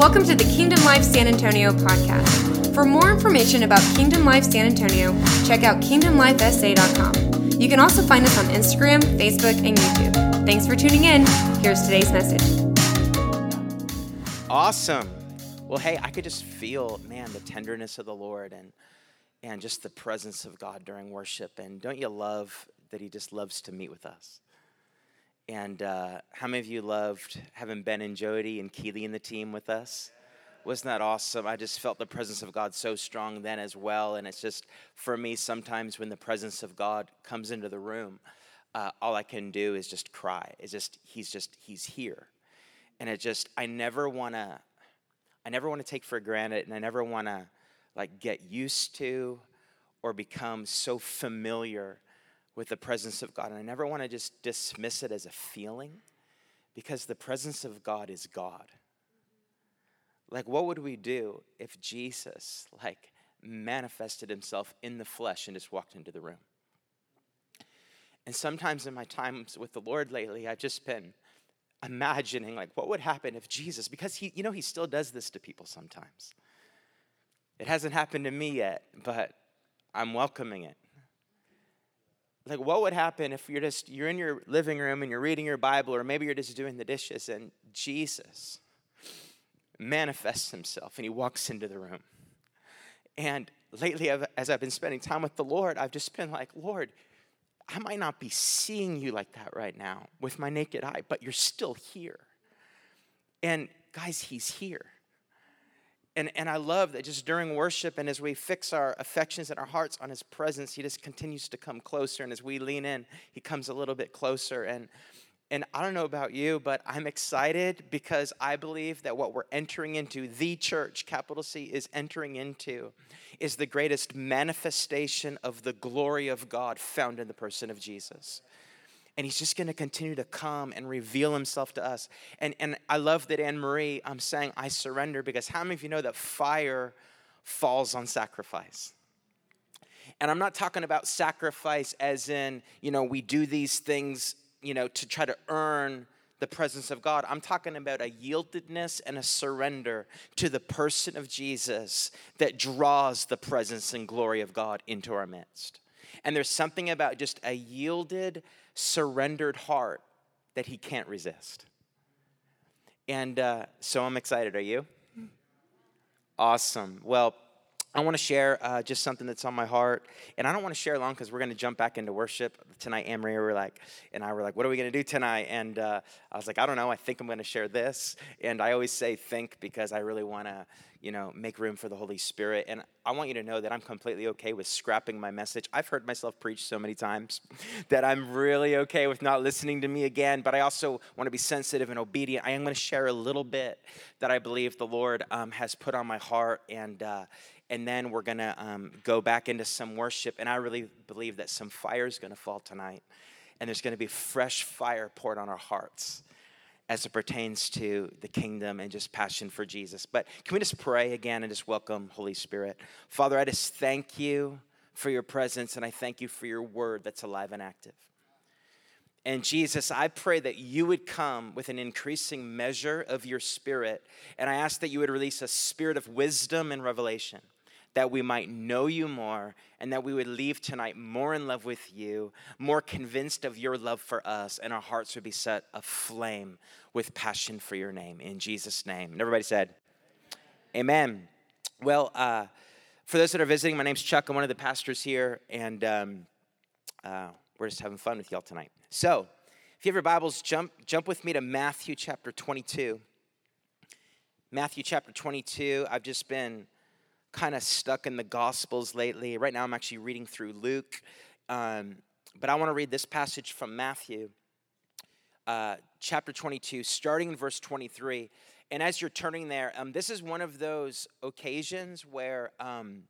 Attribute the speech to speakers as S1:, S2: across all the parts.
S1: Welcome to the Kingdom Life San Antonio podcast. For more information about Kingdom Life San Antonio, check out kingdomlifesa.com. You can also find us on Instagram, Facebook, and YouTube. Thanks for tuning in. Here's today's message.
S2: Awesome. Well, hey, I could just feel, man, the tenderness of the Lord and and just the presence of God during worship. And don't you love that He just loves to meet with us? And uh, how many of you loved having Ben and Jody and Keely in the team with us? Wasn't that awesome? I just felt the presence of God so strong then as well. And it's just, for me, sometimes when the presence of God comes into the room, uh, all I can do is just cry. It's just, He's just, He's here. And it just, I never want to, I never want to take for granted and I never want to like get used to or become so familiar with the presence of God. And I never want to just dismiss it as a feeling because the presence of God is God. Like, what would we do if Jesus, like, manifested himself in the flesh and just walked into the room? And sometimes in my times with the Lord lately, I've just been imagining, like, what would happen if Jesus, because he, you know, he still does this to people sometimes. It hasn't happened to me yet, but I'm welcoming it like what would happen if you're just you're in your living room and you're reading your bible or maybe you're just doing the dishes and jesus manifests himself and he walks into the room. And lately as i've been spending time with the lord i've just been like lord i might not be seeing you like that right now with my naked eye but you're still here. And guys he's here and, and I love that just during worship and as we fix our affections and our hearts on His presence, He just continues to come closer. And as we lean in, He comes a little bit closer. And, and I don't know about you, but I'm excited because I believe that what we're entering into, the church, capital C, is entering into, is the greatest manifestation of the glory of God found in the person of Jesus and he's just going to continue to come and reveal himself to us. And, and I love that Anne Marie, I'm saying, I surrender because how many of you know that fire falls on sacrifice? And I'm not talking about sacrifice as in, you know, we do these things, you know, to try to earn the presence of God. I'm talking about a yieldedness and a surrender to the person of Jesus that draws the presence and glory of God into our midst. And there's something about just a yielded, surrendered heart that he can't resist. And uh, so I'm excited. Are you? Awesome. Well, I want to share uh, just something that's on my heart, and I don't want to share long because we're going to jump back into worship tonight. Anne were like, and I were like, "What are we going to do tonight?" And uh, I was like, "I don't know. I think I'm going to share this." And I always say "think" because I really want to, you know, make room for the Holy Spirit. And I want you to know that I'm completely okay with scrapping my message. I've heard myself preach so many times that I'm really okay with not listening to me again. But I also want to be sensitive and obedient. I am going to share a little bit that I believe the Lord um, has put on my heart and. Uh, and then we're going to um, go back into some worship. And I really believe that some fire is going to fall tonight, and there's going to be fresh fire poured on our hearts as it pertains to the kingdom and just passion for Jesus. But can we just pray again and just welcome Holy Spirit? Father, I just thank you for your presence, and I thank you for your word that's alive and active. And Jesus, I pray that you would come with an increasing measure of your spirit. And I ask that you would release a spirit of wisdom and revelation that we might know you more and that we would leave tonight more in love with you, more convinced of your love for us, and our hearts would be set aflame with passion for your name. In Jesus' name. And everybody said, Amen. Well, uh, for those that are visiting, my name's Chuck. I'm one of the pastors here, and um, uh, we're just having fun with y'all tonight. So, if you have your Bibles, jump, jump with me to Matthew chapter 22. Matthew chapter 22. I've just been kind of stuck in the Gospels lately. Right now, I'm actually reading through Luke, um, but I want to read this passage from Matthew, uh, chapter 22, starting in verse 23. And as you're turning there, um, this is one of those occasions where. Um,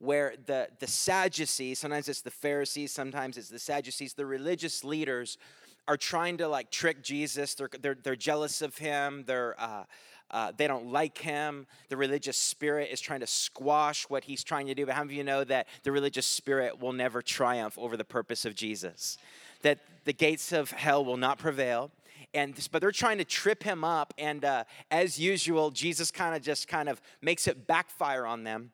S2: where the, the Sadducees, sometimes it's the Pharisees, sometimes it's the Sadducees, the religious leaders are trying to like trick Jesus. They're, they're, they're jealous of him. They're, uh, uh, they don't like him. The religious spirit is trying to squash what he's trying to do. But how many of you know that the religious spirit will never triumph over the purpose of Jesus? That the gates of hell will not prevail. and but they're trying to trip him up. And uh, as usual, Jesus kind of just kind of makes it backfire on them.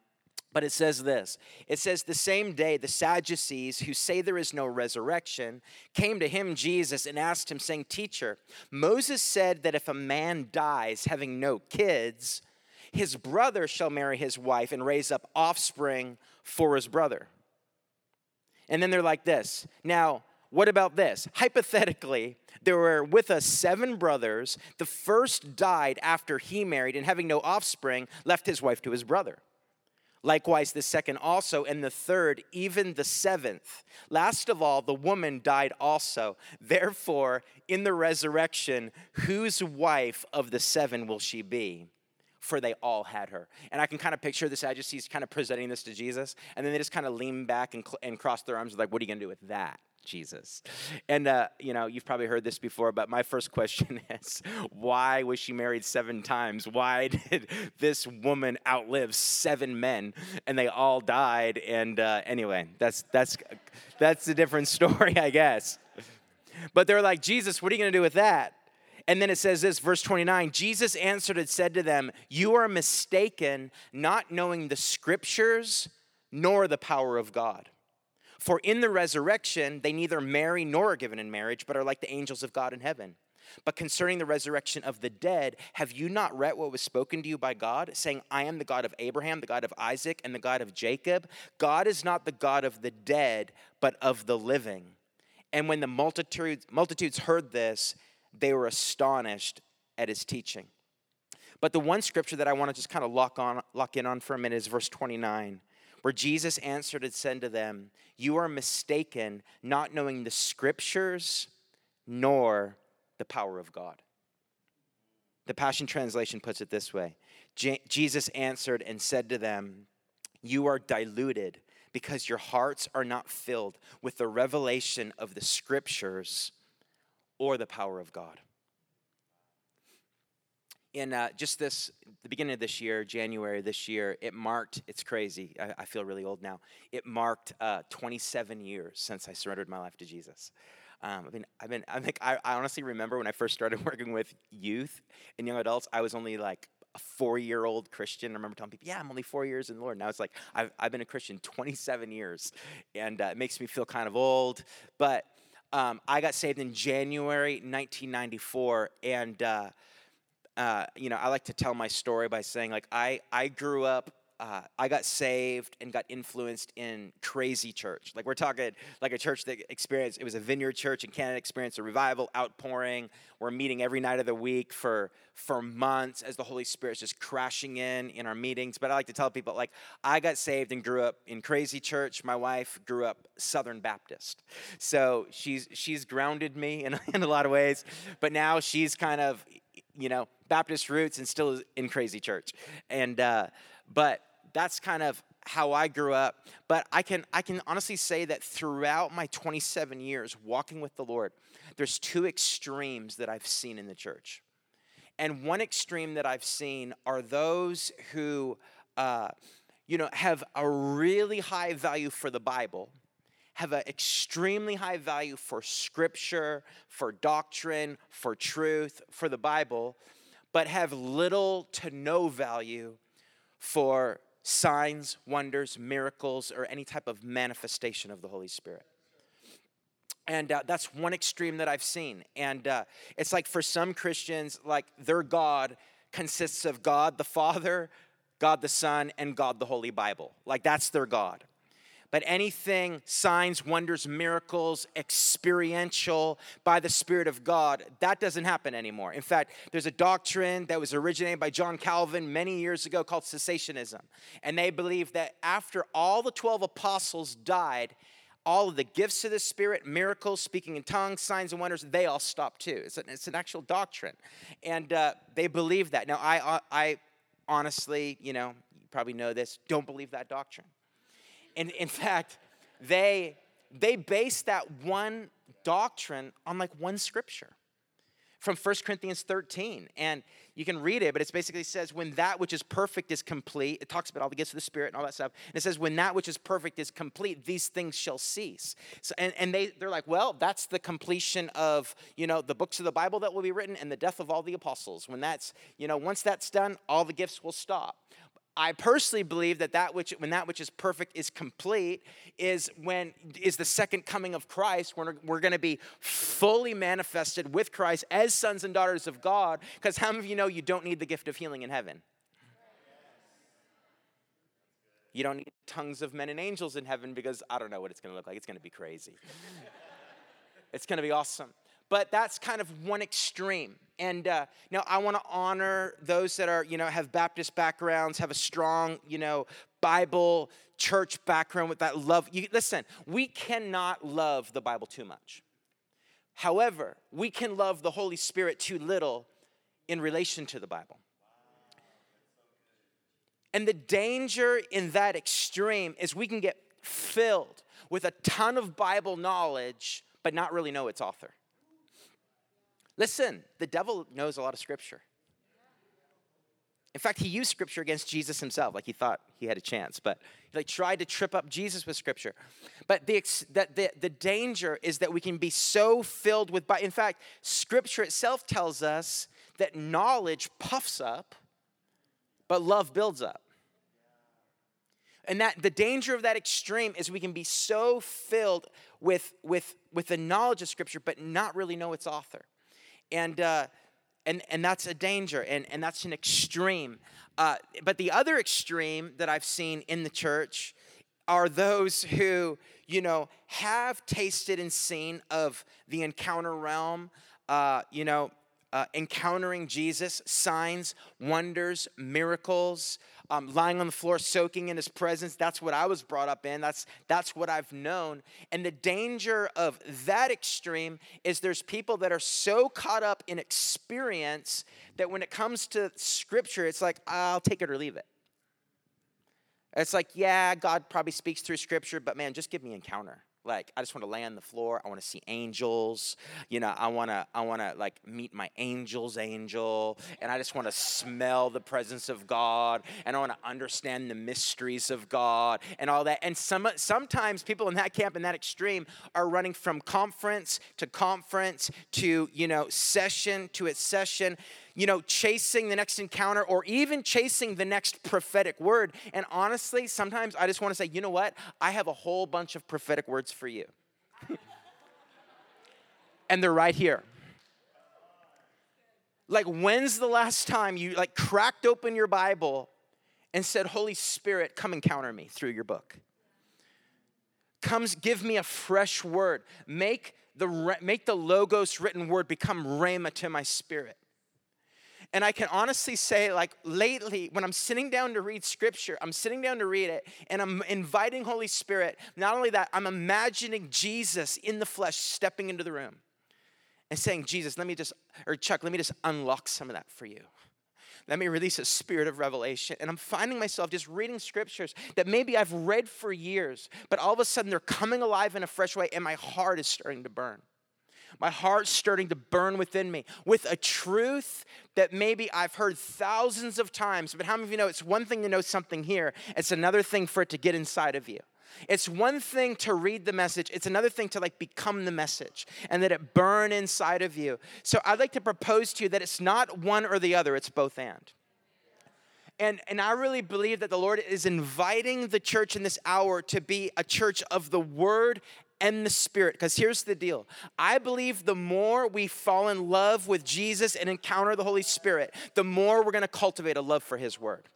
S2: But it says this it says, The same day, the Sadducees, who say there is no resurrection, came to him, Jesus, and asked him, saying, Teacher, Moses said that if a man dies having no kids, his brother shall marry his wife and raise up offspring for his brother. And then they're like this. Now, what about this? Hypothetically, there were with us seven brothers. The first died after he married, and having no offspring, left his wife to his brother. Likewise, the second also, and the third, even the seventh. Last of all, the woman died also. Therefore, in the resurrection, whose wife of the seven will she be? For they all had her. And I can kind of picture the Sadducees kind of presenting this to Jesus, and then they just kind of lean back and, and cross their arms, like, what are you going to do with that? Jesus. And, uh, you know, you've probably heard this before, but my first question is why was she married seven times? Why did this woman outlive seven men and they all died? And uh, anyway, that's, that's, that's a different story, I guess. But they're like, Jesus, what are you going to do with that? And then it says this, verse 29 Jesus answered and said to them, You are mistaken, not knowing the scriptures nor the power of God. For in the resurrection, they neither marry nor are given in marriage, but are like the angels of God in heaven. But concerning the resurrection of the dead, have you not read what was spoken to you by God, saying, I am the God of Abraham, the God of Isaac, and the God of Jacob? God is not the God of the dead, but of the living. And when the multitudes, multitudes heard this, they were astonished at his teaching. But the one scripture that I want to just kind of lock on lock in on for a minute is verse 29 where Jesus answered and said to them, You are mistaken, not knowing the scriptures nor the power of God. The Passion Translation puts it this way Jesus answered and said to them, You are diluted because your hearts are not filled with the revelation of the scriptures or the power of God in uh, just this the beginning of this year january this year it marked it's crazy i, I feel really old now it marked uh, 27 years since i surrendered my life to jesus um, I mean, I've been, I think, I, I honestly remember when I first started working with youth and young adults, I was only like a four year old Christian. I remember telling people, yeah, I'm only four years in the Lord. Now it's like, I've, I've been a Christian 27 years, and uh, it makes me feel kind of old. But um, I got saved in January 1994, and uh, uh, you know, I like to tell my story by saying, like, I, I grew up, uh, I got saved and got influenced in crazy church. Like, we're talking like a church that experienced, it was a vineyard church in Canada, experienced a revival, outpouring. We're meeting every night of the week for, for months as the Holy Spirit's just crashing in in our meetings. But I like to tell people, like, I got saved and grew up in crazy church. My wife grew up Southern Baptist. So she's, she's grounded me in, in a lot of ways. But now she's kind of, you know, Baptist roots and still in crazy church. And uh, but that's kind of how I grew up. But I can I can honestly say that throughout my 27 years walking with the Lord, there's two extremes that I've seen in the church. And one extreme that I've seen are those who, uh, you know, have a really high value for the Bible, have an extremely high value for scripture, for doctrine, for truth, for the Bible, but have little to no value for signs, wonders, miracles, or any type of manifestation of the Holy Spirit. And uh, that's one extreme that I've seen. And uh, it's like for some Christians, like their God consists of God the Father, God the Son, and God the Holy Bible. Like that's their God. But anything, signs, wonders, miracles, experiential by the Spirit of God, that doesn't happen anymore. In fact, there's a doctrine that was originated by John Calvin many years ago called cessationism. And they believe that after all the 12 apostles died, all of the gifts of the Spirit, miracles, speaking in tongues, signs and wonders, they all stopped too. It's an, it's an actual doctrine. And uh, they believe that. Now, I, I honestly, you know, you probably know this, don't believe that doctrine. And in fact, they, they base that one doctrine on like one scripture. from 1 Corinthians 13. And you can read it, but it basically says, when that which is perfect is complete, it talks about all the gifts of the Spirit and all that stuff. And it says, when that which is perfect is complete, these things shall cease. So, and and they, they're like, well, that's the completion of, you know, the books of the Bible that will be written and the death of all the apostles. When that's, you know, once that's done, all the gifts will stop. I personally believe that that which when that which is perfect is complete is when is the second coming of Christ when we're, we're going to be fully manifested with Christ as sons and daughters of God because how many of you know you don't need the gift of healing in heaven? You don't need tongues of men and angels in heaven because I don't know what it's going to look like. It's going to be crazy. it's going to be awesome but that's kind of one extreme. And uh, now I want to honor those that are, you know, have Baptist backgrounds, have a strong, you know, Bible church background with that love. You, listen, we cannot love the Bible too much. However, we can love the Holy Spirit too little in relation to the Bible. And the danger in that extreme is we can get filled with a ton of Bible knowledge, but not really know its author. Listen, the devil knows a lot of scripture. In fact, he used scripture against Jesus himself, like he thought he had a chance, but he like, tried to trip up Jesus with scripture. But the, that the, the danger is that we can be so filled with, in fact, scripture itself tells us that knowledge puffs up, but love builds up. And that the danger of that extreme is we can be so filled with, with, with the knowledge of scripture, but not really know its author and uh, and and that's a danger and and that's an extreme. Uh, but the other extreme that i've seen in the church are those who you know have tasted and seen of the encounter realm uh, you know uh, encountering jesus signs wonders miracles um, lying on the floor, soaking in his presence. That's what I was brought up in. That's, that's what I've known. And the danger of that extreme is there's people that are so caught up in experience that when it comes to scripture, it's like, I'll take it or leave it. It's like, yeah, God probably speaks through scripture, but man, just give me encounter. Like I just want to lay on the floor. I want to see angels. You know, I want to I want to like meet my angel's angel and I just want to smell the presence of God and I want to understand the mysteries of God and all that. And some sometimes people in that camp in that extreme are running from conference to conference to, you know, session to its session you know, chasing the next encounter or even chasing the next prophetic word. And honestly, sometimes I just want to say, you know what? I have a whole bunch of prophetic words for you. and they're right here. Like, when's the last time you like cracked open your Bible and said, Holy Spirit, come encounter me through your book? Comes, give me a fresh word. Make the, make the Logos written word become Rhema to my spirit. And I can honestly say, like, lately, when I'm sitting down to read scripture, I'm sitting down to read it, and I'm inviting Holy Spirit. Not only that, I'm imagining Jesus in the flesh stepping into the room and saying, Jesus, let me just, or Chuck, let me just unlock some of that for you. Let me release a spirit of revelation. And I'm finding myself just reading scriptures that maybe I've read for years, but all of a sudden they're coming alive in a fresh way, and my heart is starting to burn. My heart's starting to burn within me with a truth that maybe I've heard thousands of times. But how many of you know it's one thing to know something here, it's another thing for it to get inside of you. It's one thing to read the message, it's another thing to like become the message and that it burn inside of you. So I'd like to propose to you that it's not one or the other, it's both and. And, and I really believe that the Lord is inviting the church in this hour to be a church of the Word and the Spirit. Because here's the deal I believe the more we fall in love with Jesus and encounter the Holy Spirit, the more we're to cultivate a love for His Word.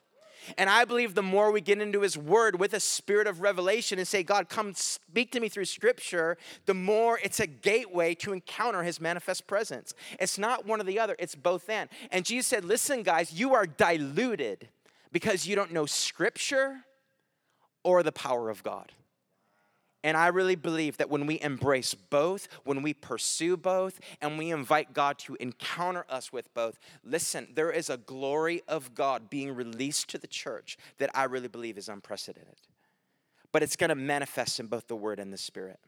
S2: And I believe the more we get into His Word with a spirit of revelation and say, God, come speak to me through Scripture, the more it's a gateway to encounter His manifest presence. It's not one or the other, it's both and. And Jesus said, Listen, guys, you are diluted because you don't know Scripture or the power of God. And I really believe that when we embrace both, when we pursue both, and we invite God to encounter us with both, listen, there is a glory of God being released to the church that I really believe is unprecedented. But it's to manifest in both the Word and the Spirit.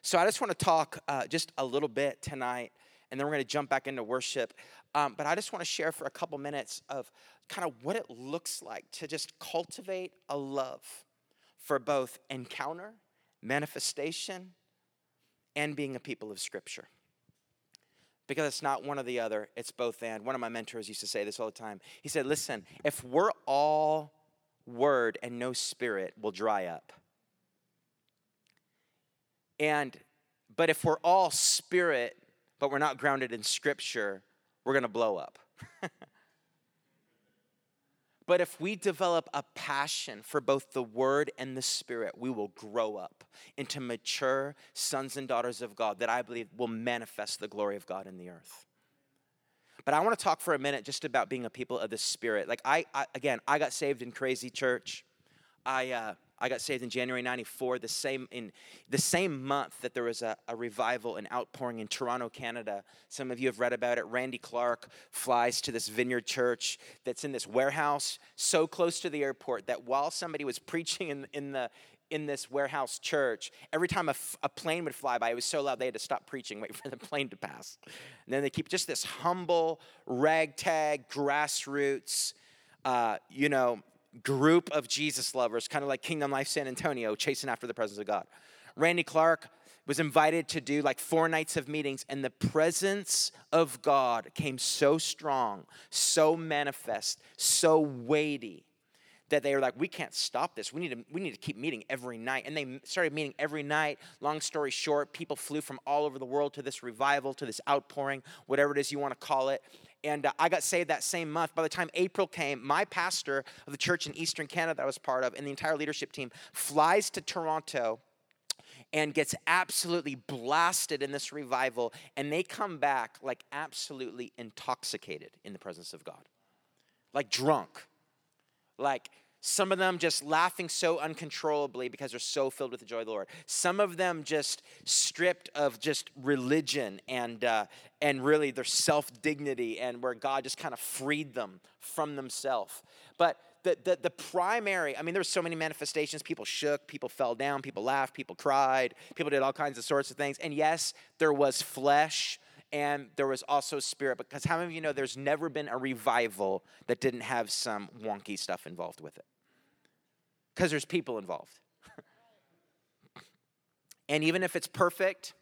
S2: So I just want to talk uh, just a little bit tonight and then we're to jump back into worship. Um, but I just want to share for a couple minutes of kind of what it looks like to just cultivate a love for both encounter, manifestation, and being a people of Scripture. Because it's not one or the other, it's both and. One of my mentors used to say this all the time. He said, Listen, if we're all word and no spirit, we'll dry up. And, but if we're all spirit, but we're not grounded in Scripture, we're to blow up. But if we develop a passion for both the Word and the Spirit, we will grow up into mature sons and daughters of God that I believe will manifest the glory of God in the earth. But I want to talk for a minute just about being a people of the Spirit. Like, I, I again, I got saved in crazy church. I, uh, I got saved in January 94, the same, in the same month that there was a, a, revival and outpouring in Toronto, Canada. Some of you have read about it. Randy Clark flies to this vineyard church that's in this warehouse so close to the airport that while somebody was preaching in, in, the, in this warehouse church, every time a, a plane would fly by, it was so loud they had to stop preaching, wait for the plane to pass. And then they keep just this humble, ragtag, grassroots, uh, you know, group of Jesus lovers, kind of like Kingdom Life San Antonio, chasing after the presence of God. Randy Clark was invited to do like four nights of meetings, and the presence of God came so strong, so manifest, so weighty that they were like, we can't stop this. We need to we need to keep meeting every night. And they started meeting every night. Long story short, people flew from all over the world to this revival, to this outpouring, whatever it is you want to call it and uh, I got saved that same month. By the time April came, my pastor of the church in Eastern Canada that I was part of, and the entire leadership team, flies to Toronto and gets absolutely blasted in this revival, and they come back like absolutely intoxicated in the presence of God, like drunk, like some of them just laughing so uncontrollably because they're so filled with the joy of the Lord. Some of them just stripped of just religion and uh, and really their self dignity and where God just kind of freed them from themselves. But the, the, the primary, I mean, there's so many manifestations. People shook, people fell down, people laughed, people cried, people did all kinds of sorts of things. And yes, there was flesh and there was also spirit. Because how many of you know there's never been a revival that didn't have some wonky stuff involved with it? Because there's people involved. and even if it's perfect,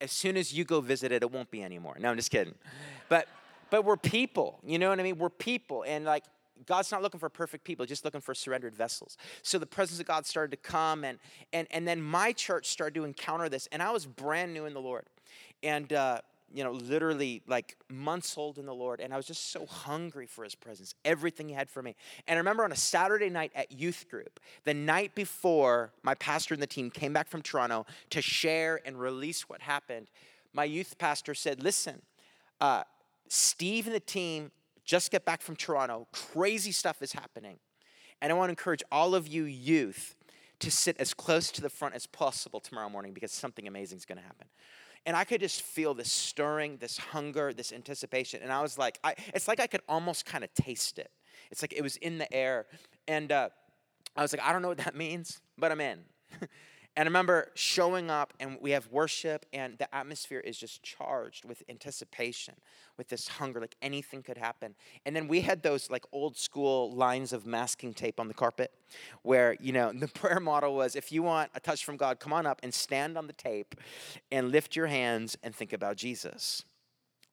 S2: as soon as you go visit it, it won't be anymore. No, I'm just kidding. But but we're people, you know what I mean? We're people, and like God's not looking for perfect people, just looking for surrendered vessels. So the presence of God started to come, and and and then my church started to encounter this, and I was brand new in the Lord, and uh, you know, literally like months old in the Lord, and I was just so hungry for His presence, everything He had for me. And I remember on a Saturday night at youth group, the night before my pastor and the team came back from Toronto to share and release what happened, my youth pastor said, Listen, uh, Steve and the team just get back from Toronto. Crazy stuff is happening. And I want to encourage all of you youth to sit as close to the front as possible tomorrow morning because something amazing is going to happen. And I could just feel this stirring, this hunger, this anticipation. And I was like, I, it's like I could almost kind of taste it. It's like it was in the air. And uh, I was like, I don't know what that means, but I'm in. And I remember showing up, and we have worship, and the atmosphere is just charged with anticipation, with this hunger, like anything could happen. And then we had those like old school lines of masking tape on the carpet, where, you know, the prayer model was if you want a touch from God, come on up and stand on the tape and lift your hands and think about Jesus.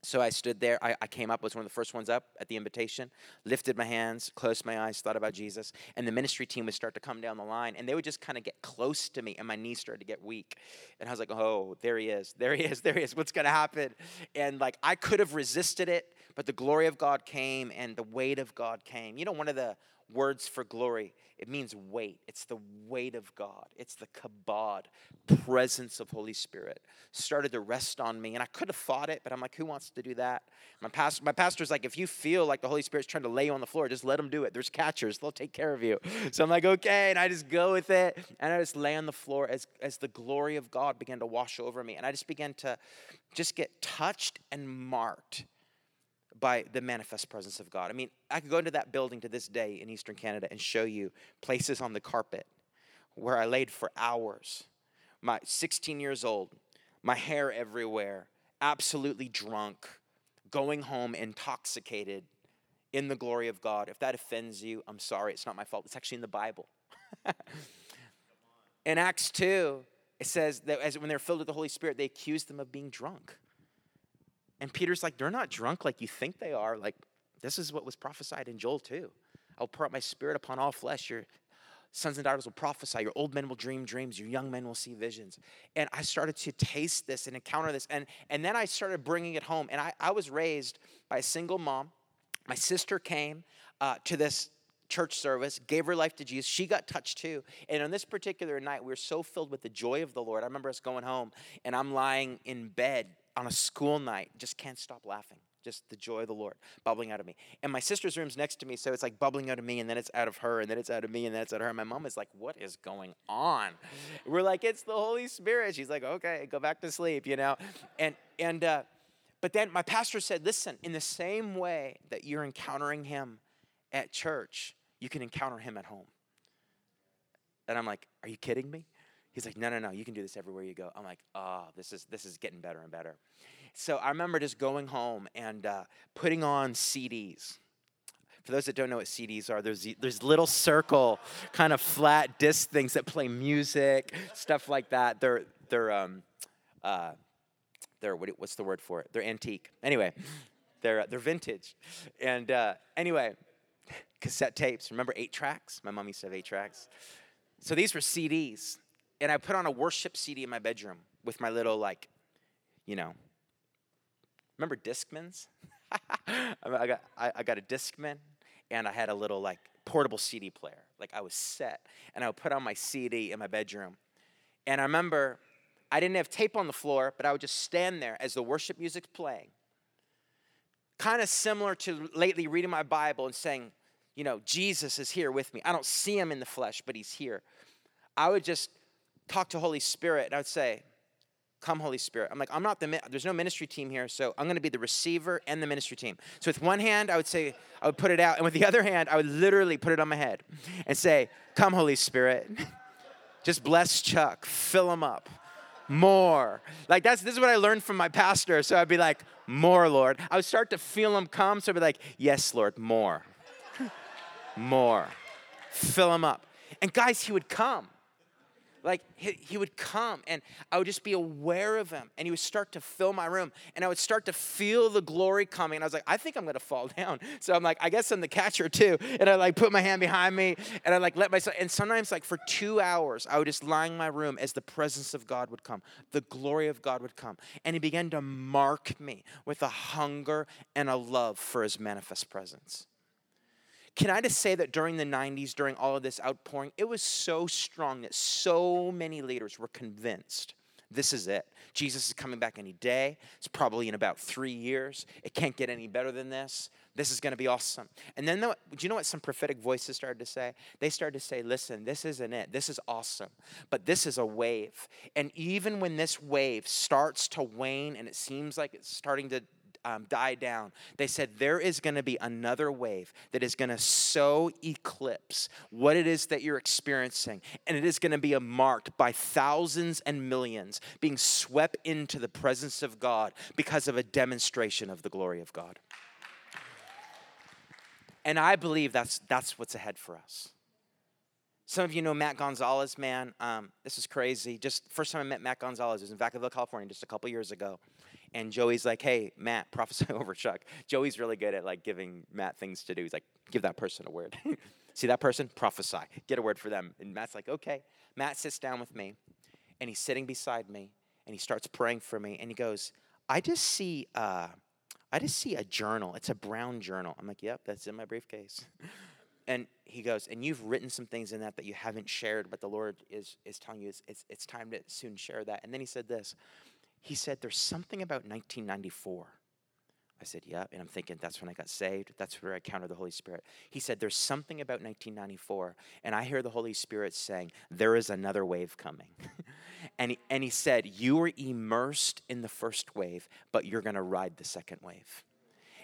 S2: So I stood there. I, I, came up, was one of the first ones up at the invitation, lifted my hands, closed my eyes, thought about Jesus. And the ministry team would start to come down the line, and they would just kind of get close to me, and my knees started to get weak. And I was like, oh, there he is, there he is, there he is. What's going to happen? And like, I could have resisted it, but the glory of God came, and the weight of God came. You know, one of the words for glory. It means weight. It's the weight of God. It's the kabod, presence of Holy Spirit. Started to rest on me. And I could have fought it, but I'm like, who wants to do that? My, pastor, my pastor's like, if you feel like the Holy Spirit's trying to lay you on the floor, just let them do it. There's catchers, they'll take care of you. So I'm like, okay. And I just go with it. And I just lay on the floor as, as the glory of God began to wash over me. And I just began to just get touched and marked by the manifest presence of God. I mean, I could go into that building to this day in Eastern Canada and show you places on the carpet where I laid for hours. My 16 years old, my hair everywhere, absolutely drunk, going home intoxicated in the glory of God. If that offends you, I'm sorry. It's not my fault. It's actually in the Bible. in Acts 2, it says that as, when they're filled with the Holy Spirit, they accused them of being drunk. And Peter's like, they're not drunk like you think they are. Like, this is what was prophesied in Joel 2. I'll pour out my spirit upon all flesh. Your sons and daughters will prophesy. Your old men will dream dreams. Your young men will see visions. And I started to taste this and encounter this. And, and then I started bringing it home. And I, I was raised by a single mom. My sister came uh, to this church service, gave her life to Jesus. She got touched too. And on this particular night, we were so filled with the joy of the Lord. I remember us going home and I'm lying in bed on a school night, just can't stop laughing. Just the joy of the Lord bubbling out of me. And my sister's room's next to me, so it's like bubbling out of me, and then it's out of her, and then it's out of me, and then it's out of her. And my mom is like, What is going on? We're like, It's the Holy Spirit. She's like, Okay, go back to sleep, you know? And, and, uh, but then my pastor said, Listen, in the same way that you're encountering him at church, you can encounter him at home. And I'm like, Are you kidding me? He's like, No, no, no, you can do this everywhere you go. I'm like, Oh, this is, this is getting better and better. So I remember just going home and uh, putting on CDs. For those that don't know what CDs are, there's, there's little circle, kind of flat disc things that play music, stuff like that. They're, they're, um, uh, they're what, what's the word for it? They're antique. Anyway, they're, they're vintage. And uh, anyway, cassette tapes. Remember eight tracks? My mom used to have eight tracks. So these were CDs. And I put on a worship CD in my bedroom with my little, like, you know, remember Discmans? I, got, I, I got a Discman and I had a little, like, portable CD player. Like, I was set. And I would put on my CD in my bedroom. And I remember I didn't have tape on the floor, but I would just stand there as the worship music's playing. Kind of similar to lately reading my Bible and saying, you know, Jesus is here with me. I don't see him in the flesh, but he's here. I would just talk to Holy Spirit and I would say, Come, Holy Spirit. I'm like, I'm not the, there's no ministry team here, so I'm gonna be the receiver and the ministry team. So with one hand, I would say, I would put it out, and with the other hand, I would literally put it on my head and say, Come, Holy Spirit. Just bless Chuck, fill him up more. Like that's this is what I learned from my pastor. So I'd be like, more, Lord. I would start to feel him come. So I'd be like, yes, Lord, more. more. Fill him up. And guys, he would come. Like he, he, would come and I would just be aware of him and he would start to fill my room and I would start to feel the glory coming. And I was like, I think I'm gonna fall down. So I'm like, I guess I'm the catcher too. And I like put my hand behind me and I like let myself and sometimes like for two hours I would just lie in my room as the presence of God would come, the glory of God would come. And he began to mark me with a hunger and a love for his manifest presence. Can I just say that during the 90s, during all of this outpouring, it was so strong that so many leaders were convinced this is it. Jesus is coming back any day. It's probably in about three years. It can't get any better than this. This is going to be awesome. And then, do you know what some prophetic voices started to say? They started to say, listen, this isn't it. This is awesome. But this is a wave. And even when this wave starts to wane and it seems like it's starting to um, die down, they said there is going to be another wave that is going to so eclipse what it is that you're experiencing. And it is going to be marked by thousands and millions being swept into the presence of God because of a demonstration of the glory of God. And I believe that's, that's what's ahead for us. Some of you know Matt Gonzalez, man. Um, this is crazy. Just first time I met Matt Gonzalez was in Vacaville, California, just a couple years ago and Joey's like, "Hey, Matt, prophesy over Chuck." Joey's really good at like giving Matt things to do. He's like, "Give that person a word. See that person? Prophesy. Get a word for them." And Matt's like, "Okay." Matt sits down with me, and he's sitting beside me, and he starts praying for me, and he goes, "I just see." Uh, I just see a journal. It's a brown journal. I'm like, yep, that's in my briefcase. and he goes, and you've written some things in that that you haven't shared, but the Lord is is telling you it's, it's, it's time to soon share that. And then he said this he said, There's something about 1994. I said, Yeah. And I'm thinking, That's when I got saved. That's where I encountered the Holy Spirit. He said, There's something about 1994. And I hear the Holy Spirit saying, There is another wave coming. and, he, and he said, You were immersed in the first wave, but you're going to ride the second wave.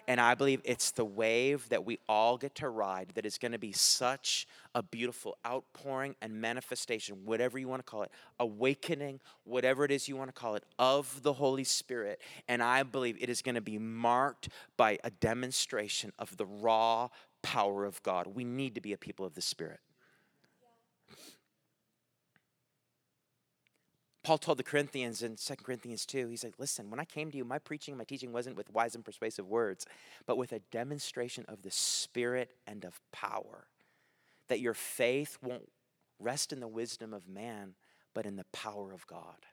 S2: And I believe it's the wave that we all get to ride that is going to be such a beautiful outpouring and manifestation, whatever you want to call it, awakening, whatever it is you want to call it, of the Holy Spirit. And I believe it is going to be marked by a demonstration of the raw power of God. We need to be a people of the Spirit. Paul told the Corinthians in 2 Corinthians 2, he's like, Listen, when I came to you, my preaching, my teaching wasn't with wise and persuasive words, but with a demonstration of the Spirit and of power. That your faith won't rest in the wisdom of man, but in the power of God.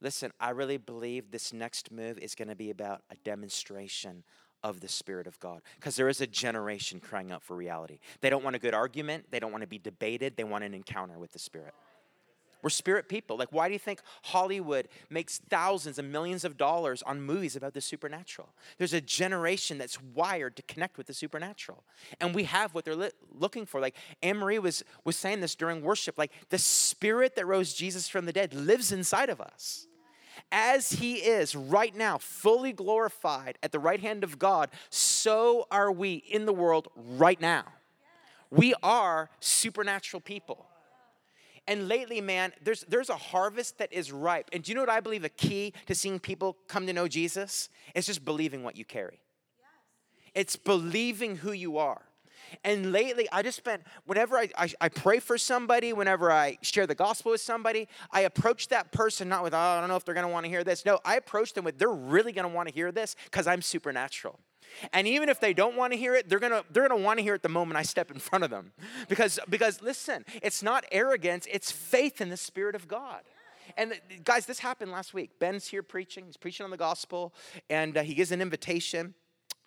S2: Listen, I really believe this next move is going to be about a demonstration of the Spirit of God. Because there is a generation crying out for reality. They don't want a good argument, they don't want to be debated, they want an encounter with the Spirit. We're spirit people. Like, why do you think Hollywood makes thousands and millions of dollars on movies about the supernatural? There's a generation that's wired to connect with the supernatural. And we have what they're li- looking for. Like, Anne Marie was, was saying this during worship. Like, the spirit that rose Jesus from the dead lives inside of us. As he is right now, fully glorified at the right hand of God, so are we in the world right now. We are supernatural people. And lately, man, there's, there's a harvest that is ripe. And do you know what I believe a key to seeing people come to know Jesus? It's just believing what you carry. Yes. It's believing who you are. And lately, I just spent, whenever I, I, I, pray for somebody, whenever I share the gospel with somebody, I approach that person not with, oh, I don't know if they're gonna wanna hear this. No, I approach them with, they're really gonna wanna hear this because I'm supernatural. And even if they don't want to hear it, they're gonna they're gonna want to hear it the moment I step in front of them. Because because listen, it's not arrogance, it's faith in the Spirit of God. And guys, this happened last week. Ben's here preaching. He's preaching on the gospel, and uh, he gives an invitation.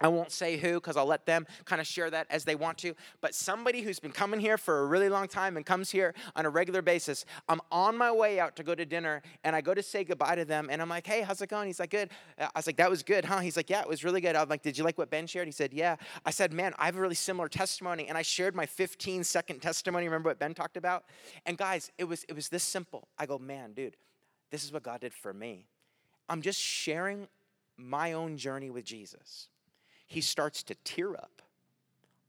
S2: I won't say who because I'll let them kind of share that as they want to. But somebody who's been coming here for a really long time and comes here on a regular basis, I'm on my way out to go to dinner and I go to say goodbye to them and I'm like, hey, how's it going? He's like, good. I was like, that was good, huh? He's like, yeah, it was really good. I'm like, did you like what Ben shared? He said, yeah. I said, man, I have a really similar testimony. And I shared my 15 second testimony. Remember what Ben talked about? And guys, it was, it was this simple. I go, man, dude, this is what God did for me. I'm just sharing my own journey with Jesus he starts to tear up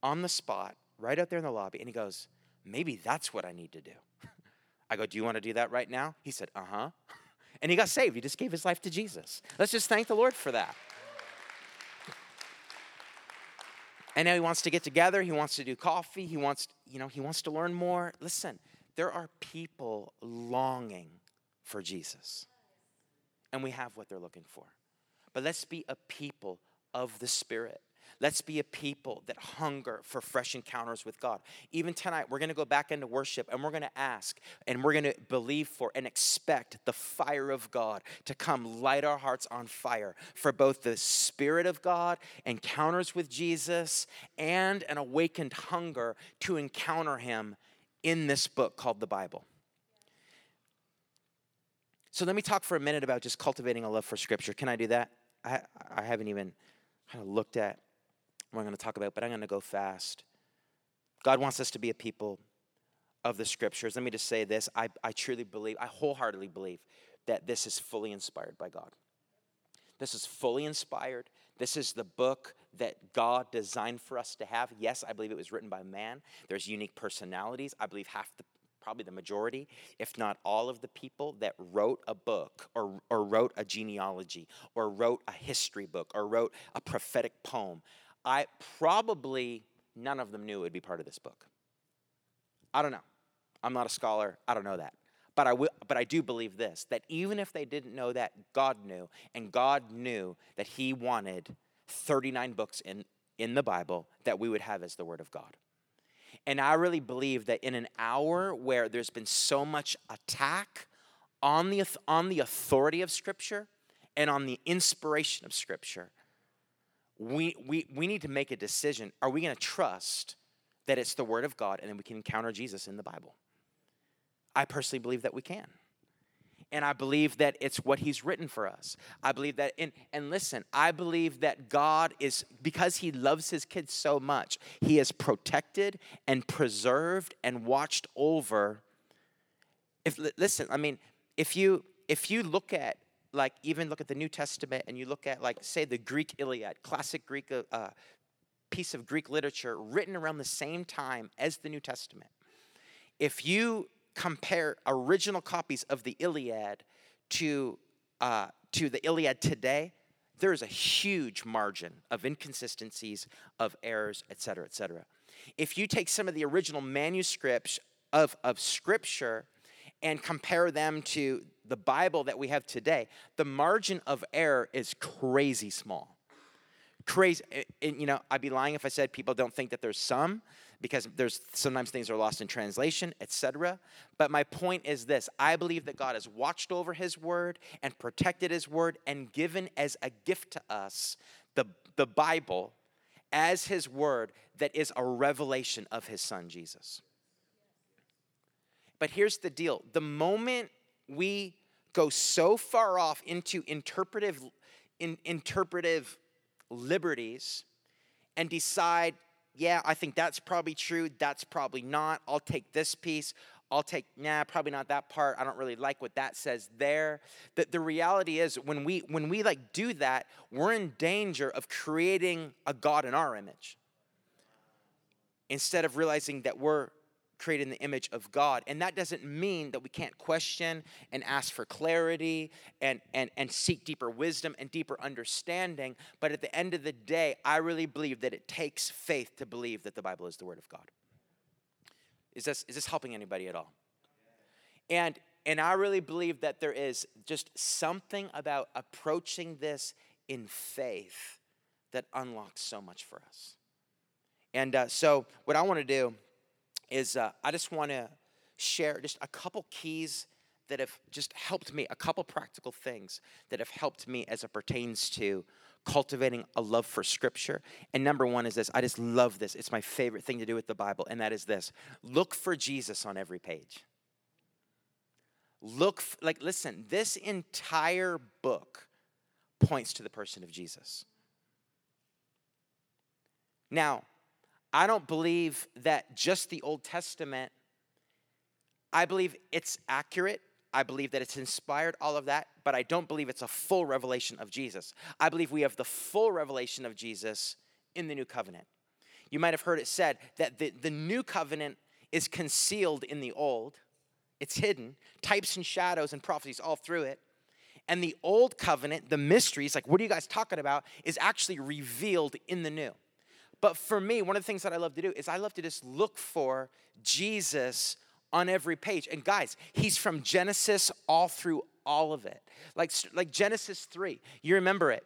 S2: on the spot, right out there in the lobby, and he goes, Maybe that's what I need to do. I go, Do you want to do that right now? He said, Uh huh. And he got saved. He just gave his life to Jesus. Let's just thank the Lord for that. And now he wants to get together. He wants to do coffee. He wants, you know, he wants to learn more. Listen, there are people longing for Jesus. And we have what they're looking for. But let's be a people of the Spirit. Let's be a people that hunger for fresh encounters with God. Even tonight, we're going to go back into worship and we're going to ask and we're going to believe for and expect the fire of God to come light our hearts on fire for both the Spirit of God, encounters with Jesus, and an awakened hunger to encounter Him in this book called the Bible. So let me talk for a minute about just cultivating a love for Scripture. Can I do that? I, I haven't even kind of looked at what I'm going to talk about, but I'm going to go fast. God wants us to be a people of the scriptures. Let me just say this I, I truly believe, I wholeheartedly believe that this is fully inspired by God. This is fully inspired. This is the book that God designed for us to have. Yes, I believe it was written by man. There's unique personalities. I believe half the probably the majority, if not all of the people that wrote a book or, or wrote a genealogy or wrote a history book or wrote a prophetic poem, I probably none of them knew it would be part of this book. I don't know. I'm not a scholar. I don't know that. But I, will, but I do believe this that even if they didn't know that, God knew. And God knew that He wanted 39 books in, in the Bible that we would have as the Word of God. And I really believe that in an hour where there's been so much attack on the, on the authority of Scripture and on the inspiration of Scripture, we, we, we need to make a decision. Are we going to trust that it's the Word of God and then we can encounter Jesus in the Bible? I personally believe that we can and I believe that it's what He's written for us. I believe that, in, and listen, I believe that God is, because He loves His kids so much, He has protected and preserved and watched over. If listen, I mean, if you if you look at like even look at the New Testament and you look at like say the Greek Iliad, classic Greek uh, uh, piece of Greek literature written around the same time as the New Testament. If you compare original copies of the Iliad to uh, to the Iliad today, there is a huge margin of inconsistencies, of errors, et cetera, et cetera. If you take some of the original manuscripts of, of Scripture and compare them to the Bible that we have today, the margin of error is crazy small. Crazy. And, you know, I'd be lying if I said people don't think that there's some because there's sometimes things are lost in translation, etc. But my point is this I believe that God has watched over his word and protected his word and given as a gift to us the, the Bible as his word that is a revelation of his son Jesus. But here's the deal the moment we go so far off into interpretive, in, interpretive liberties and decide yeah, I think that's probably true. That's probably not. I'll take this piece. I'll take, nah, probably not that part. I don't really like what that says there. But the reality is when we when we like do that, we're in danger of creating a God in our image. Instead of realizing that we're created in the image of God. And that doesn't mean that we can't question and ask for clarity and, and, and seek deeper wisdom and deeper understanding. But at the end of the day, I really believe that it takes faith to believe that the Bible is the Word of God. Is this, is this helping anybody at all? And, and I really believe that there is just something about approaching this in faith that unlocks so much for us. And uh, so, what I want to do is uh, I just want to share just a couple keys that have just helped me, a couple practical things that have helped me as it pertains to cultivating a love for scripture. And number one is this I just love this. It's my favorite thing to do with the Bible, and that is this look for Jesus on every page. Look, like, listen, this entire book points to the person of Jesus. Now, I don't believe that just the Old Testament, I believe it's accurate. I believe that it's inspired, all of that, but I don't believe it's a full revelation of Jesus. I believe we have the full revelation of Jesus in the new covenant. You might have heard it said that the, the new covenant is concealed in the old, it's hidden, types and shadows and prophecies all through it. And the old covenant, the mysteries, like what are you guys talking about, is actually revealed in the new. But for me, one of the things that I love to do is I love to just look for Jesus on every page. And guys, he's from Genesis all through all of it. Like, like Genesis 3, you remember it.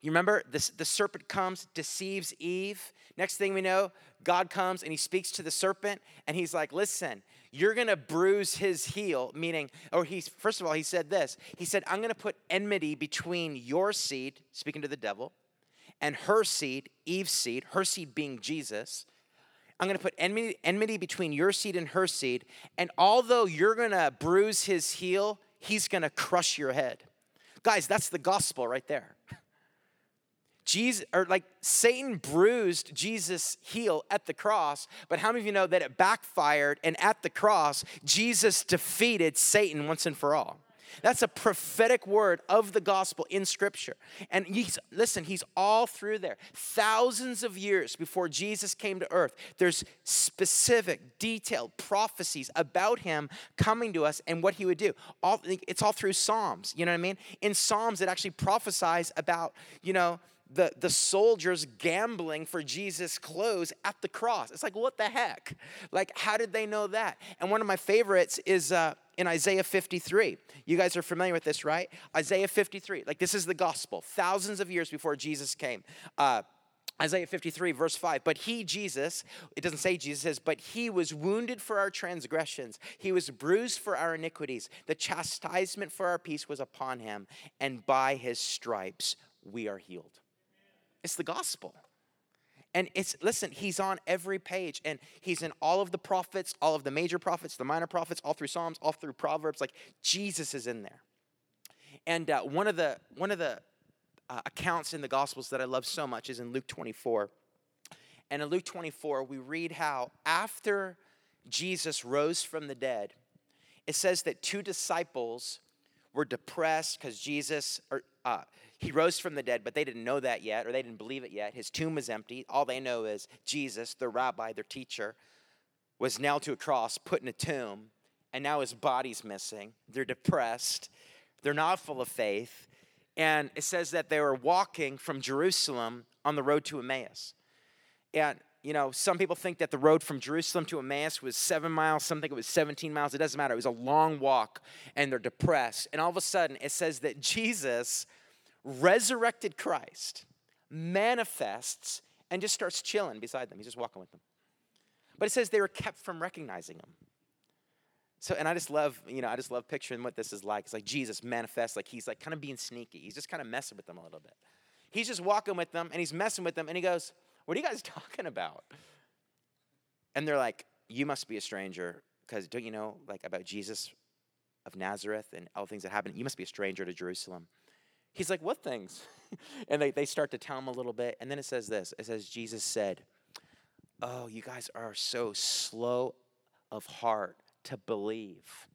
S2: You remember this, the serpent comes, deceives Eve. Next thing we know, God comes and he speaks to the serpent and he's like, listen, you're gonna bruise his heel, meaning, or he's, first of all, he said this. He said, I'm gonna put enmity between your seed, speaking to the devil, and her seed, Eve's seed, her seed being Jesus. I'm going to put enmity, enmity between your seed and her seed. And although you're going to bruise his heel, he's going to crush your head. Guys, that's the gospel right there. Jesus, or like Satan bruised Jesus' heel at the cross, but how many of you know that it backfired and at the cross, Jesus defeated Satan once and for all? That's a prophetic word of the gospel in scripture. And he's, listen, he's all through there. Thousands of years before Jesus came to earth, there's specific, detailed prophecies about him coming to us and what he would do. All, it's all through Psalms, you know what I mean? In Psalms, it actually prophesies about, you know, the, the soldiers gambling for Jesus' clothes at the cross. It's like, what the heck? Like, how did they know that? And one of my favorites is uh, in Isaiah 53. You guys are familiar with this, right? Isaiah 53. Like, this is the gospel, thousands of years before Jesus came. Uh, Isaiah 53, verse 5. But he, Jesus, it doesn't say Jesus, says, but he was wounded for our transgressions. He was bruised for our iniquities. The chastisement for our peace was upon him, and by his stripes we are healed. It's the gospel. And it's, listen, he's on every page and he's in all of the prophets, all of the major prophets, the minor prophets, all through Psalms, all through Proverbs. Like Jesus is in there. And uh, one of the, one of the uh, accounts in the Gospels that I love so much is in Luke 24. And in Luke 24, we read how after Jesus rose from the dead, it says that two disciples were depressed because Jesus, or, uh, he rose from the dead, but they didn't know that yet, or they didn't believe it yet. His tomb was empty. All they know is Jesus, their rabbi, their teacher, was nailed to a cross, put in a tomb, and now his body's missing. They're depressed. They're not full of faith. And it says that they were walking from Jerusalem on the road to Emmaus. And, you know, some people think that the road from Jerusalem to Emmaus was seven miles, some think it was 17 miles. It doesn't matter. It was a long walk, and they're depressed. And all of a sudden, it says that Jesus, resurrected Christ, manifests and just starts chilling beside them. He's just walking with them. But it says they were kept from recognizing him. So, and I just love, you know, I just love picturing what this is like. It's like Jesus manifests, like he's like kind of being sneaky. He's just kind of messing with them a little bit. He's just walking with them and he's messing with them and he goes, What are you guys talking about? And they're like, You must be a stranger because don't you know, like, about Jesus of Nazareth and all the things that happened? You must be a stranger to Jerusalem. He's like, What things? and they, they start to tell him a little bit. And then it says this it says, Jesus said, Oh, you guys are so slow of heart to believe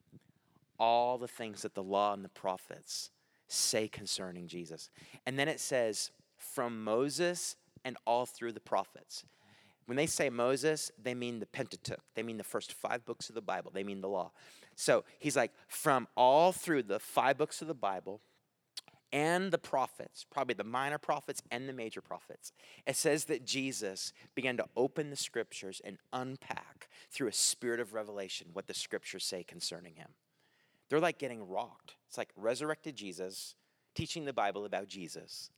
S2: all the things that the law and the prophets say concerning Jesus. And then it says, from Moses and all through the prophets. When they say Moses, they mean the Pentateuch. They mean the first five books of the Bible. They mean the law. So he's like, from all through the five books of the Bible and the prophets, probably the minor prophets and the major prophets, it says that Jesus began to open the scriptures and unpack through a spirit of revelation what the scriptures say concerning him. They're like getting rocked. It's like resurrected Jesus teaching the Bible about Jesus.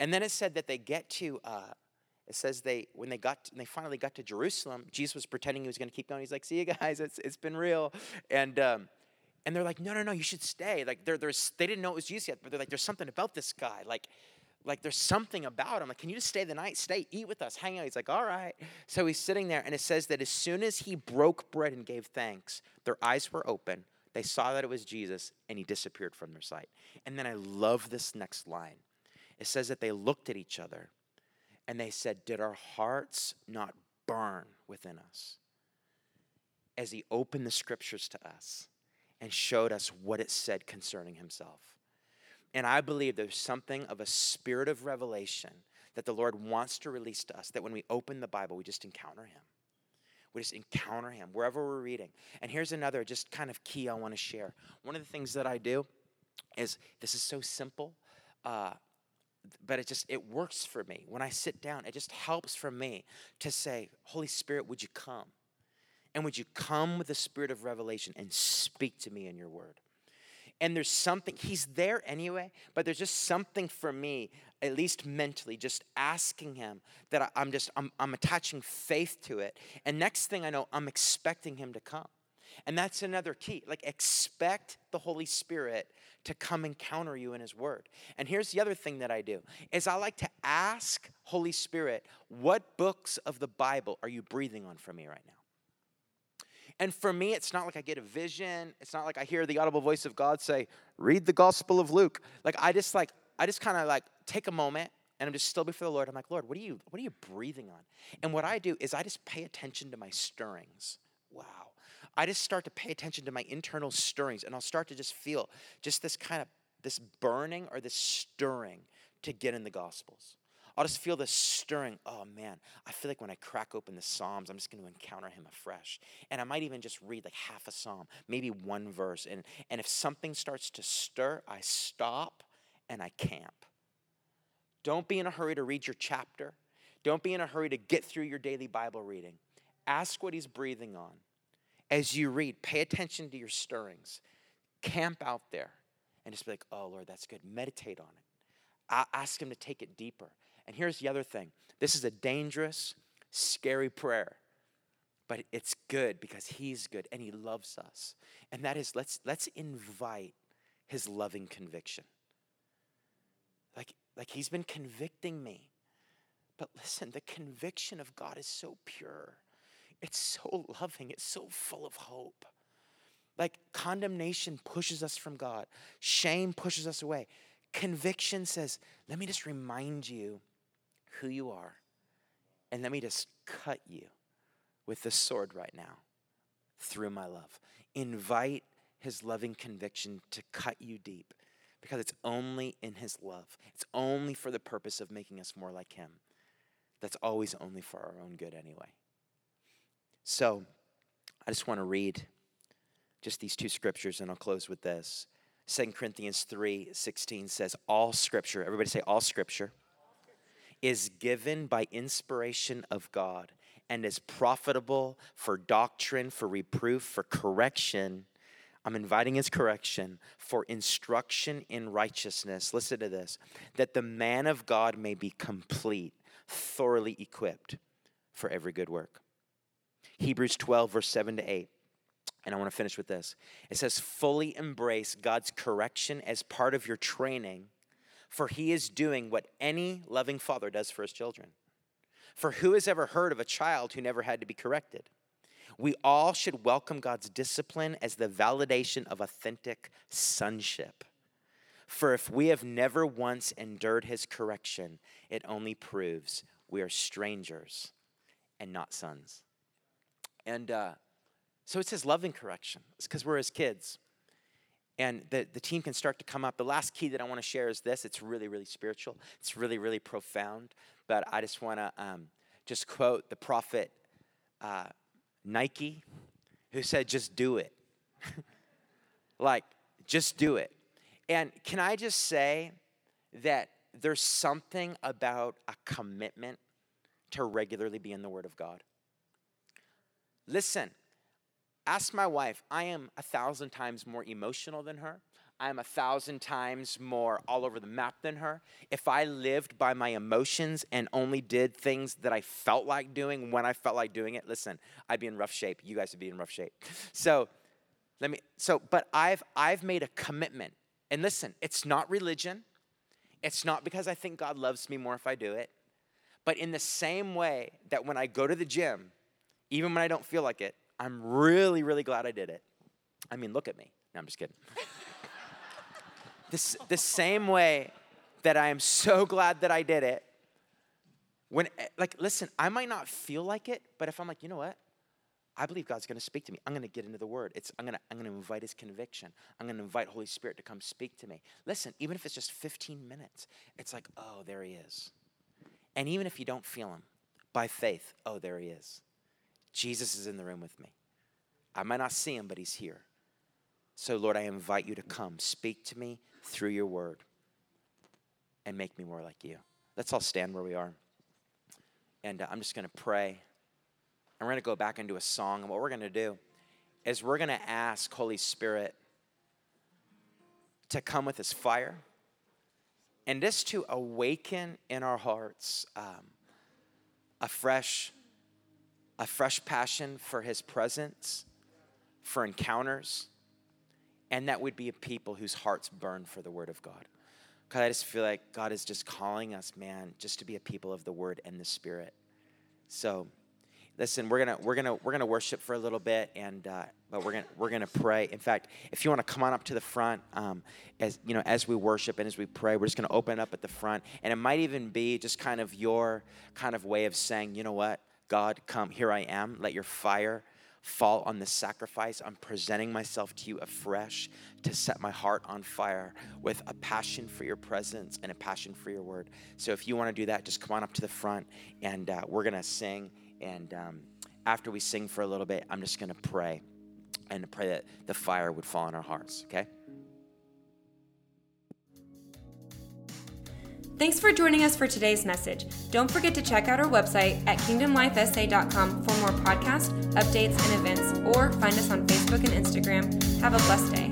S2: And then it said that they get to, uh, it says they, when they got, to, they finally got to Jerusalem, Jesus was pretending he was going to keep going. He's like, see you guys, it's, it's been real. And, um, and they're like, no, no, no, you should stay. Like, they're, there's, they didn't know it was Jesus yet, but they're like, there's something about this guy. Like, like there's something about him. Like, can you just stay the night? Stay, eat with us, hang out. He's like, all right. So he's sitting there, and it says that as soon as he broke bread and gave thanks, their eyes were open. They saw that it was Jesus, and he disappeared from their sight. And then I love this next line. It says that they looked at each other and they said, Did our hearts not burn within us? As he opened the scriptures to us and showed us what it said concerning himself. And I believe there's something of a spirit of revelation that the Lord wants to release to us, that when we open the Bible, we just encounter Him. We just encounter Him wherever we're reading. And here's another just kind of key I want to share. One of the things that I do is this is so simple, uh, but it just it works for me. When I sit down, it just helps for me to say, Holy Spirit, would you come? And would you come with the spirit of revelation and speak to me in your word? and there's something he's there anyway but there's just something for me at least mentally just asking him that I, am just I'm, I'm attaching faith to it and next thing i know i'm expecting him to come and that's another key like expect the holy spirit to come encounter you in his word and here's the other thing that i do is i like to ask holy spirit what books of the bible are you breathing on for me right now and for me, it's not like I get a vision. It's not like I hear the audible voice of God say, read the Gospel of Luke. Like I just like, I just kind of like take a moment and I'm just still before the Lord. I'm like, Lord, what are you, what are you breathing on? And what I do is I just pay attention to my stirrings. Wow. I just start to pay attention to my internal stirrings and I'll start to just feel just this kind of this burning or this stirring to get in the gospels. I'll just feel this stirring. Oh man, I feel like when I crack open the Psalms, I'm just going to encounter him afresh. And I might even just read like half a psalm, maybe one verse. And, and if something starts to stir, I stop and I camp. Don't be in a hurry to read your chapter. Don't be in a hurry to get through your daily Bible reading. Ask what he's breathing on. As you read, pay attention to your stirrings. Camp out there and just be like, oh, Lord, that's good. Meditate on it. I ask him to take it deeper. And here's the other thing this is a dangerous, scary prayer, but it's good because He's good and He loves us. And that is, let's, let's invite His loving conviction. Like, like He's been convicting me. But listen, the conviction of God is so pure. It's so loving. It's so full of hope. Like condemnation pushes us from God, shame pushes us away. Conviction says, let me just remind you who you are. And let me just cut you with the sword right now through my love. Invite his loving conviction to cut you deep because it's only in his love. It's only for the purpose of making us more like him. That's always only for our own good anyway. So, I just want to read just these two scriptures and I'll close with this. 2 Corinthians 3 16 says, All scripture, everybody say, All scripture is given by inspiration of God and is profitable for doctrine, for reproof, for correction. I'm inviting his correction for instruction in righteousness. Listen to this that the man of God may be complete, thoroughly equipped for every good work. Hebrews 12, verse 7 to 8. And I want to finish with this. It says, fully embrace God's correction as part of your training, for he is doing what any loving father does for his children. For who has ever heard of a child who never had to be corrected? We all should welcome God's discipline as the validation of authentic sonship. For if we have never once endured his correction, it only proves we are strangers and not sons. And uh, so it says loving correction. It's because we're his kids. And the, the team can start to come up. The last key that I want to share is this it's really, really spiritual, it's really, really profound. But I just want to um, just quote the prophet uh, Nike, who said, just do it. like, just do it. And can I just say that there's something about a commitment to regularly be in the Word of God? Listen, ask my wife. I am a thousand times more emotional than her. I am a thousand times more all over the map than her. If I lived by my emotions and only did things that I felt like doing when I felt like doing it, listen, I'd be in rough shape. You guys would be in rough shape. So, let me so but I've I've made a commitment. And listen, it's not religion. It's not because I think God loves me more if I do it. But in the same way that when I go to the gym, even when I don't feel like it, I'm really, really glad I did it. I mean, look at me. No, I'm just kidding. this, the same way that I am so glad that I did it, when, eh, like, listen, I might not feel like it, but if I'm like, you know what? I believe God's going to speak to me. I'm going to get into the Word. It's, I'm going to I'm going to invite His conviction. I'm going to invite Holy Spirit to come speak to me. Listen, even if it's just 15 minutes, it's like, oh, there He is. And even if you don't feel Him, by faith, oh, there He is. Jesus is in the room with me. I might not see him, but he's here. So, Lord, I invite you to come. Speak to me through your word and make me more like you. Let's all stand where we are. And uh, I'm just going to pray. And we're going to go back into a song. And what we're going to do is we're going to ask Holy Spirit to come with his fire and just to awaken in our hearts um, a fresh a fresh passion for his presence, for encounters, and that would be a people whose hearts burn for the word of God. God, I just feel like God is just calling us, man, just to be a people of the word and the spirit. So, listen, we're gonna we're gonna we're gonna worship for a little bit, and uh, but we're gonna we're gonna pray. In fact, if you want to come on up to the front, um, as you know, as we worship and as we pray, we're just gonna open up at the front, and it might even be just kind of your kind of way of saying, you know what, God, come, here I am. Let your fire fall on this sacrifice. I'm presenting myself to you afresh to set my heart on fire with a passion for your presence and a passion for your word. So if you want to do that, just come on up to the front and uh, we're going to sing. And um, after we sing for a little bit, I'm just going to pray and pray that the fire would fall on our hearts, okay?
S1: Thanks for joining us for today's message. Don't forget to check out our website at kingdomlifesa.com for more podcasts, updates, and events, or find us on Facebook and Instagram. Have a blessed day.